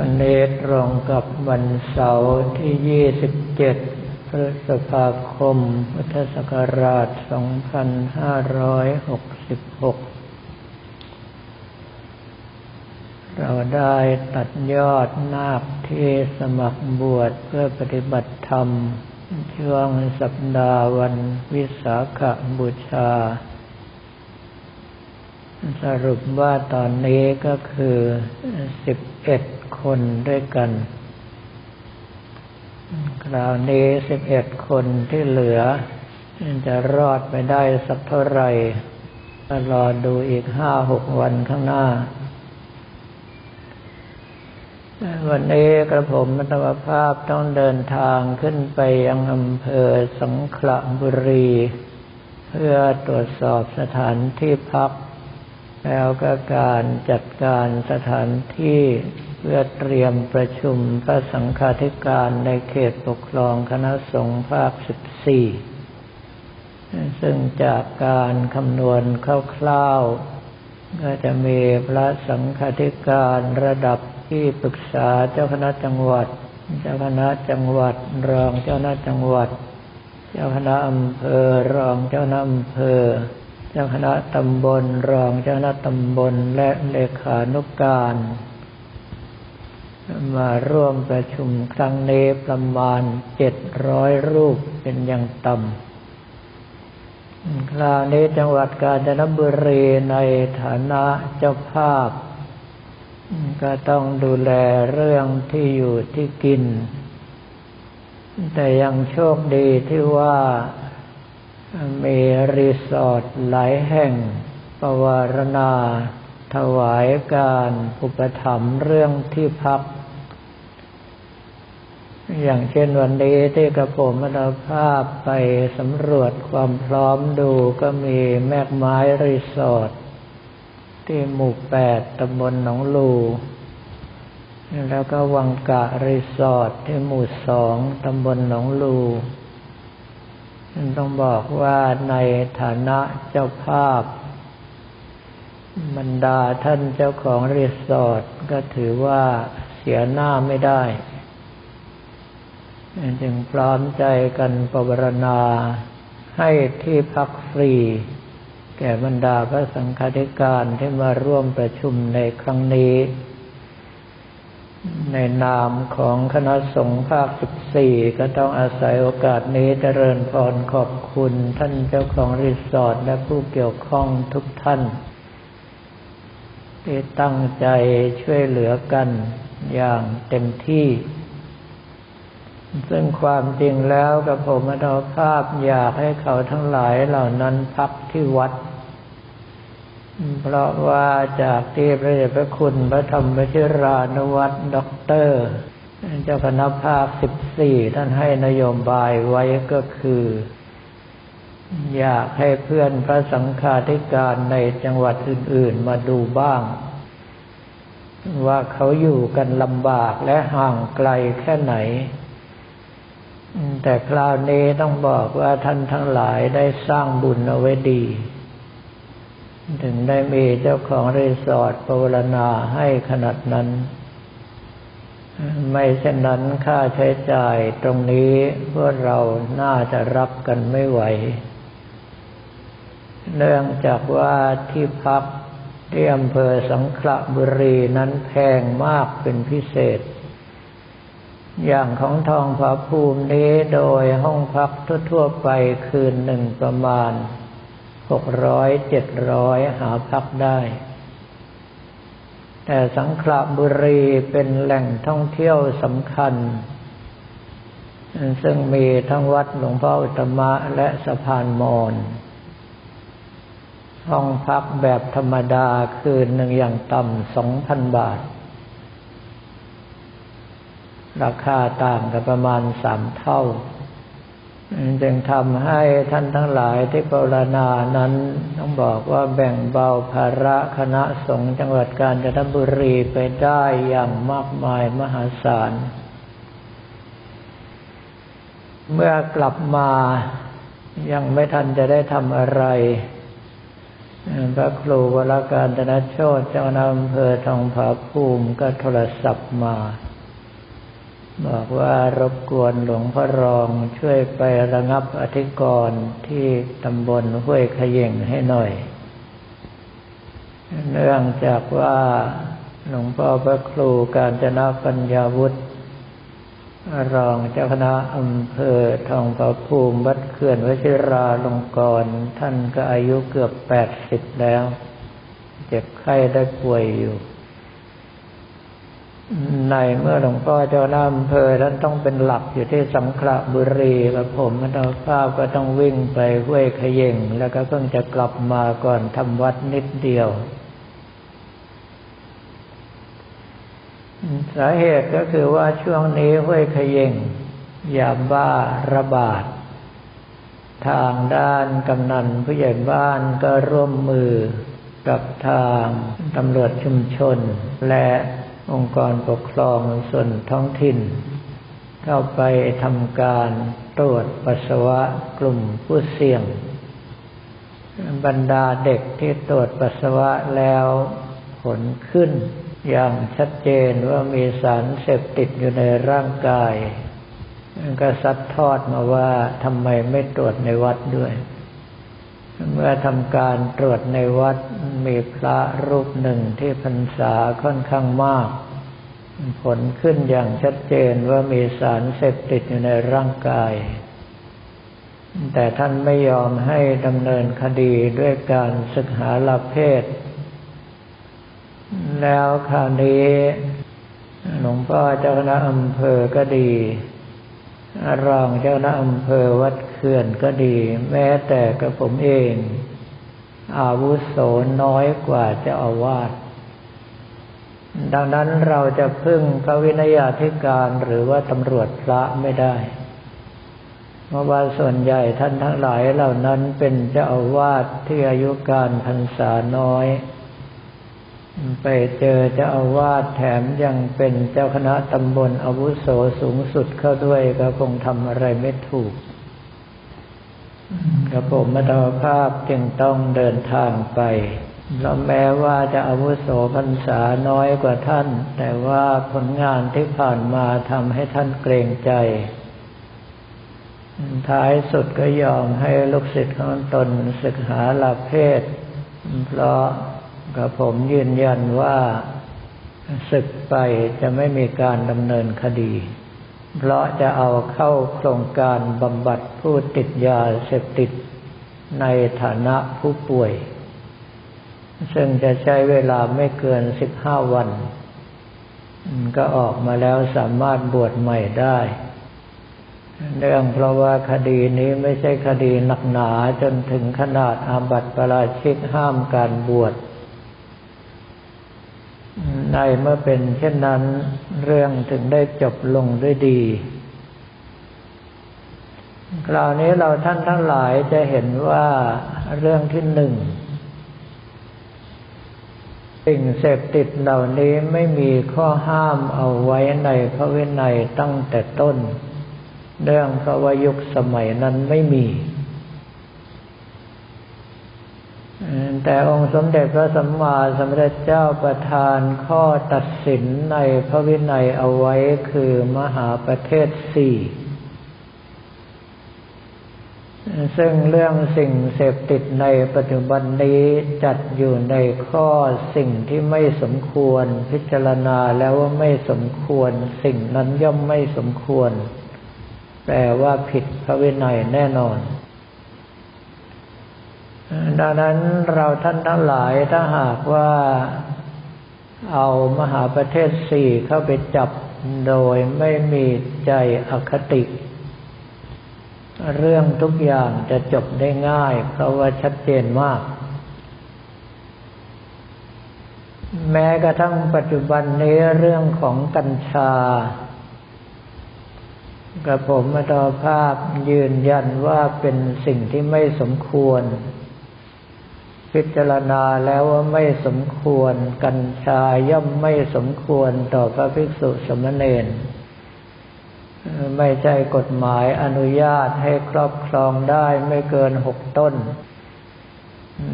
วันนี้ตรงกับวันเสาร์ที่ 27 พฤษภาคม พุทธศักราช 2566 เราได้ตัดยอดนาคที่สมัครบวชเพื่อปฏิบัติธรรม ช่วงสัปดาห์วันวิสาขบูชา สรุปว่าตอนนี้ก็คือ11คนด้วยกัน คราวนี้11คนที่เหลือ จะรอดไปได้สักเท่าไหร่ก็รอดูอีก5-6วันข้างหน้า วันนี้กระผมมัตมภาพต้องเดินทางขึ้นไปยังอำเภอสังขละบุรี เพื่อตรวจสอบสถานที่พัก แล้วก็การจัดการสถานที่เพื่อเตรียมประชุมพระสังฆาธิการในเขตปกครองคณะสงฆ์ภาค 14 ซึ่งจากการคำนวณคร่าวๆก็จะมีพระสังฆาธิการระดับที่ปรึกษาเจ้าคณะจังหวัด เจ้าคณะจังหวัด รองเจ้าคณะจังหวัด เจ้าคณะอำเภอรองเจ้าคณะอำเภอ จ้าคณะตำบลรองเจ้าคณะตำบลและเลขานุกการ มาร่วมประชุมครั้งนี้ประมาณเจ็ดร้อยรูปเป็นอย่างต่ำคราวนี้จังหวัดกาญจนบุรีในฐานะเจ้าภาพ ก็ต้องดูแลเรื่องที่อยู่ที่กิน แต่ยังโชคดีที่ว่า มีรีสอร์ทหลายแห่ง ประวารณา ถวายการอุปถัมภ์เรื่องที่พัก อย่างเช่นวันนี้ที่กระผมมรภาพไปสำรวจความพร้อมดูก็มีแมกไม้รีสอร์ทที่หมู่แปดตำบลหนองลูแล้วก็วังกะรีสอร์ทที่หมู่สองตำบลหนองลู ต้องบอกว่าในฐานะเจ้าภาพบรรดาท่านเจ้าของรีสอร์ทก็ถือว่าเสียหน้าไม่ได้ จึงพร้อมใจกันปรารณาให้ที่พักฟรี แก่บรรดาพระสังฆาธิการที่มาร่วมประชุมในครั้งนี้ ในนามของคณะสงฆ์ภาค 14 ก็ต้องอาศัยโอกาสนี้เจริญพรขอบคุณท่านเจ้าของรีสอร์ทและผู้เกี่ยวข้องทุกท่าน ที่ตั้งใจช่วยเหลือกันอย่างเต็มที่ ซึ่งความจริงแล้วกับผมอดภาพอยากให้เขาทั้งหลายเหล่านั้นพักที่วัด เพราะว่าจากที่พระเดชพระคุณพระธรรมวชิรานุวัตรด็อกเตอร์ เจ้าคณะภาคสิบสี่ท่านให้นโยบายไว้ก็คือ อยากให้เพื่อนพระสังฆาธิการในจังหวัดอื่น ๆ มาดูบ้าง ว่าเขาอยู่กันลำบากและห่างไกลแค่ไหน แต่คราวนี้ต้องบอกว่าท่านทั้งหลายได้สร้างบุญเอาไว้ดี ถึงได้มีเจ้าของรีสอร์ทปรารณาให้ขนาดนั้น ไม่เช่นนั้นค่าใช้จ่ายตรงนี้พวกเราน่าจะรับกันไม่ไหว เนื่องจากว่าที่พักที่อำเภอสังขละบุรีนั้นแพงมากเป็นพิเศษ อย่างของทองผาภูมินี้โดยห้องพักทั่วๆไปคืนหนึ่งประมาณ หกร้อยเจ็ดร้อยหาพักได้ แต่สังขละบุรีเป็นแหล่งท่องเที่ยวสำคัญ ซึ่งมีทั้งวัดหลวงพ่ออุตมะและสะพานมอนห้องพักแบบธรรมดาคืนหนึ่งอย่างต่ำสองพันบาท ราคาต่างกันประมาณสามเท่า จึงทำให้ท่านทั้งหลายที่ปรณานั้นต้องบอกว่าแบ่งเบาภาระคณะสงฆ์จังหวัดกาญจนบุรีไปได้อย่างมากมายมหาศาล เมื่อกลับมายังไม่ทันจะได้ทำอะไร พระครูวรการธนโชตเจ้านาอำเภอทองผาภูมิก็โทรศัพท์มา บอกว่ารบกวนหลวงพ่อรองช่วยไประงับอธิกรณ์ที่ตำบลห้วยขย่งให้หน่อย เนื่องจากว่าหลวงพ่อพระครูการจนาปัญญาวุฒิรองเจ้าคณะอำเภอทองประภูมิวัดเขื่อนวชิราลงกรณ์ท่านก็อายุเกือบแปดสิบแล้ว เจ็บไข้ได้ป่วยอยู่ ในเมื่อหลวงพ่อเจ้าหน้าอำเภอท่านต้องเป็นหลักอยู่ที่สังขละบุรีกับผมมันเอาภาพก็ต้องวิ่งไปห้วยขย่งแล้วก็เพิ่งจะกลับมาก่อนทำวัดนิดเดียว สาเหตุก็คือว่าช่วงนี้ห้วยขย่งยาบ้าระบาด ทางด้านกำนันผู้ใหญ่บ้านก็ร่วมมือกับทางตำรวจชุมชนและ องค์กรปกครองส่วนท้องถิ่น เข้าไปทำการตรวจปัสสาวะกลุ่มผู้เสี่ยง บรรดาเด็กที่ตรวจปัสสาวะแล้วผลขึ้น อย่างชัดเจนว่ามีสารเสพติดอยู่ในร่างกาย ก็ซัดทอดมาว่าทำไมไม่ตรวจในวัดด้วย เมื่อทำการตรวจในวัดมีพระรูปหนึ่งที่พรรษาค่อนข้างมาก ผลขึ้นอย่างชัดเจนว่ามีสารเสพติดอยู่ในร่างกาย แต่ท่านไม่ยอมให้ดำเนินคดีด้วยการศึกหาลาเพศ แล้วคราวนี้หลวงพ่อเจ้าคณะอำเภอก็ดี รองเจ้าคณะอำเภอวัด เขื่อนก็ดี แม้แต่กับผมเอง อาวุโสน้อยกว่าเจ้าอาวาสดังนั้นเราจะพึ่งพระวินัยาธิการหรือว่าตำรวจพระไม่ได้เพราะว่าส่วนใหญ่ท่านทั้งหลายเหล่านั้นเป็นเจ้าอาวาสที่อายุการพรรษาน้อย ไปเจอเจ้าอาวาสแถมยังเป็นเจ้าคณะตำบลอาวุโสสูงสุดเข้าด้วยก็คงทำอะไรไม่ถูก กระผมมาตภาพจึงต้องเดินทางไปแล้วแม้ว่าจะอาวุโสพรรษาน้อยกว่าท่าน แต่ว่าผลงานที่ผ่านมาทำให้ท่านเกรงใจ ท้ายสุดก็ยอมให้ลูกศิษย์ของตนศึกษาลาเพศ เพราะกับผมยืนยันว่าศึกไปจะไม่มีการดำเนินคดี เพราะจะเอาเข้าโครงการบำบัดผู้ติดยาเสพติดในฐานะผู้ป่วย ซึ่งจะใช้เวลาไม่เกินสิบห้าวัน ก็ออกมาแล้วสามารถบวชใหม่ได้ เนื่องเพราะว่าคดีนี้ไม่ใช่คดีหนักหนาจนถึงขนาดอาบัติปราชิกห้ามการบวช ในเมื่อเป็นเช่นนั้น เรื่องถึงได้จบลงด้วยดีคราวนี้เราท่านทั้งหลายจะเห็นว่าเรื่องที่หนึ่งสิ่งเสพติดเหล่านี้ไม่มีข้อห้ามเอาไว้ในพระวินัยตั้งแต่ต้น เรื่องพระวยุคสมัยนั้นไม่มี แต่องค์สมเด็จพระสัมมาสัมพุทธเจ้าประทานข้อตัดสินในพระวินัยเอาไว้คือมหาประเทศสี่ซึ่งเรื่องสิ่งเสพติดในปัจจุบันนี้จัดอยู่ในข้อสิ่งที่ไม่สมควรพิจารณาแล้วว่าไม่สมควร สิ่งนั้นย่อมไม่สมควร แปลว่าผิดพระวินัยแน่นอน ดังนั้นเราท่านทั้งหลายถ้าหากว่าเอามหาประเทศสี่เข้าไปจับโดยไม่มีใจอคติ เรื่องทุกอย่างจะจบได้ง่าย เพราะว่าชัดเจนมาก แม้กระทั่งปัจจุบันนี้เรื่องของกัญชากระผมมาตอภาพยืนยันว่าเป็นสิ่งที่ไม่สมควร พิจารณาแล้วว่าไม่สมควร กัญชาย่อมไม่สมควรต่อพระภิกษุสมณเณรไม่ใช่กฎหมายอนุญาตให้ครอบครองได้ไม่เกินหกต้น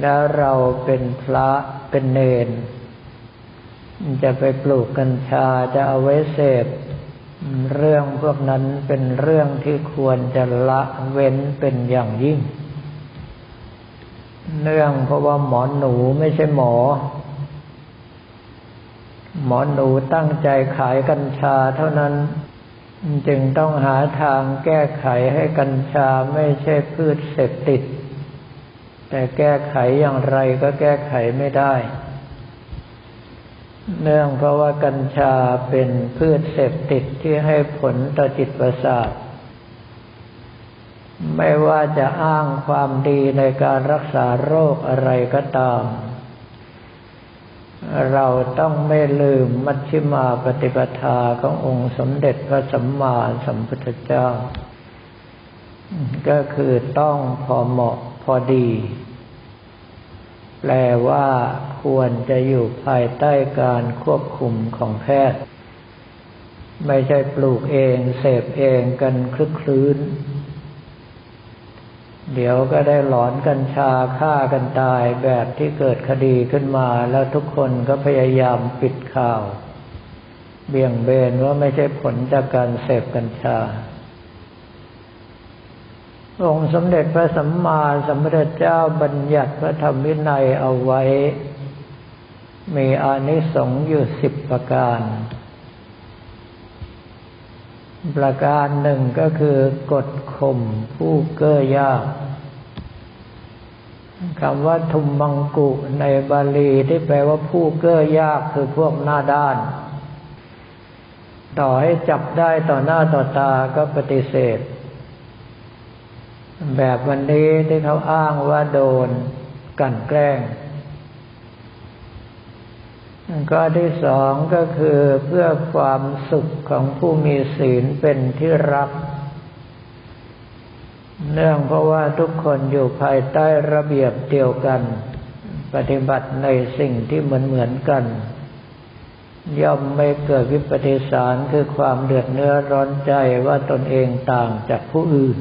แล้วเราเป็นพระเป็นเนน จะไปปลูกกัญชาจะเอาไว้เสพเรื่องพวกนั้นเป็นเรื่องที่ควรจะละเว้นเป็นอย่างยิ่ง เนื่องเพราะว่าหมอหนูไม่ใช่หมอ หมอหนูตั้งใจขายกัญชาเท่านั้น จึงต้องหาทางแก้ไขให้กัญชาไม่ใช่พืชเสพติด แต่แก้ไขอย่างไรก็แก้ไขไม่ได้ เนื่องเพราะว่ากัญชาเป็นพืชเสพติดที่ให้ผลต่อจิตประสาท ไม่ว่าจะอ้างความดีในการรักษาโรคอะไรก็ตาม เราต้องไม่ลืมมัชฌิมาปฏิปทาขององค์สมเด็จพระสัมมาสัมพุทธเจ้า ก็คือต้องพอเหมาะพอดี แปลว่าควรจะอยู่ภายใต้การควบคุมของแพทย์ ไม่ใช่ปลูกเอง เสพเองกันคลึกคลื้น เดี๋ยวก็ได้หลอนกัญชาฆ่ากันตายแบบที่เกิดคดีขึ้นมา แล้วทุกคนก็พยายามปิดข่าว เบี่ยงเบนว่าไม่ใช่ผลจากการเสพกัญชา องค์สมเด็จพระสัมมาสัมพุทธเจ้าบัญญัติพระธรรมวินัยเอาไว้ มีอานิสงส์อยู่สิบประการ ประการหนึ่งก็คือกดข่มผู้เก้อยากคำว่าทุมมังกุในบาลีที่แปลว่าผู้เก้อยากคือพวกหน้าด้าน ต่อให้จับได้ต่อหน้าต่อตาก็ปฏิเสธ แบบวันนี้ที่เขาอ้างว่าโดน กันแกล้ง ก็ที่สองก็คือเพื่อความสุขของผู้มีศีลเป็นที่รัก เนื่องเพราะว่าทุกคนอยู่ภายใต้ระเบียบเดียวกัน ปฏิบัติในสิ่งที่เหมือนเหมือนกัน ย่อมไม่เกิดวิปฏิสารคือความเดือดเนื้อร้อนใจว่าตนเองต่างจากผู้อื่น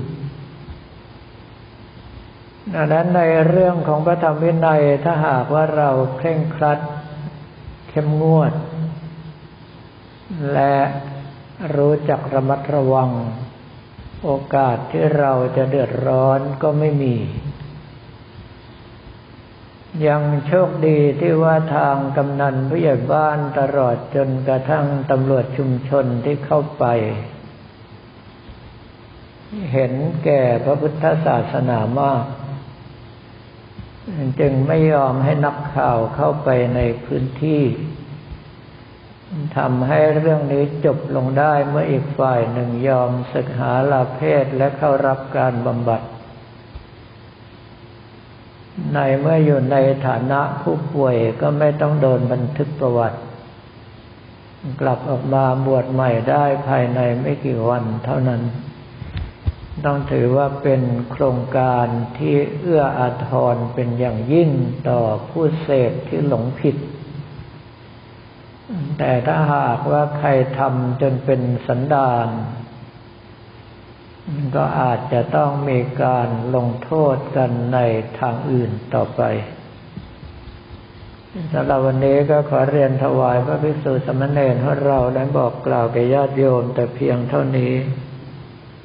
ดังนั้นในเรื่องของพระธรรมวินัยถ้าหากว่าเราเคร่งครัด เข้มงวด และรู้จักระมัดระวัง โอกาสที่เราจะเดือดร้อนก็ไม่มี ยังโชคดีที่ว่าทางกำนันผู้ใหญ่บ้านตลอดจนกระทั่งตำรวจชุมชนที่เข้าไป เห็นแก่พระพุทธศาสนามาก จึงไม่ยอมให้นักข่าวเข้าไปในพื้นที่ทำให้เรื่องนี้จบลงได้เมื่ออีกฝ่ายหนึ่งยอมศึกหาลาเพศและเข้ารับการบำบัด ในเมื่ออยู่ในฐานะผู้ป่วยก็ไม่ต้องโดนบันทึกประวัติ กลับออกมาบวชใหม่ได้ภายในไม่กี่วันเท่านั้น ต้องถือว่าเป็นโครงการที่เอื้ออาทรเป็นอย่างยิ่งต่อผู้เสพที่หลงผิด แต่ถ้าหากว่าใครทำจนเป็นสันดานก็อาจจะต้องมีการลงโทษกันในทางอื่นต่อไปสำหรับวันนี้ก็ขอเรียนถวายพระภิกษุสมณเณรของเราได้บอกกล่าวแก่ญาติโยมแต่เพียงเท่านี้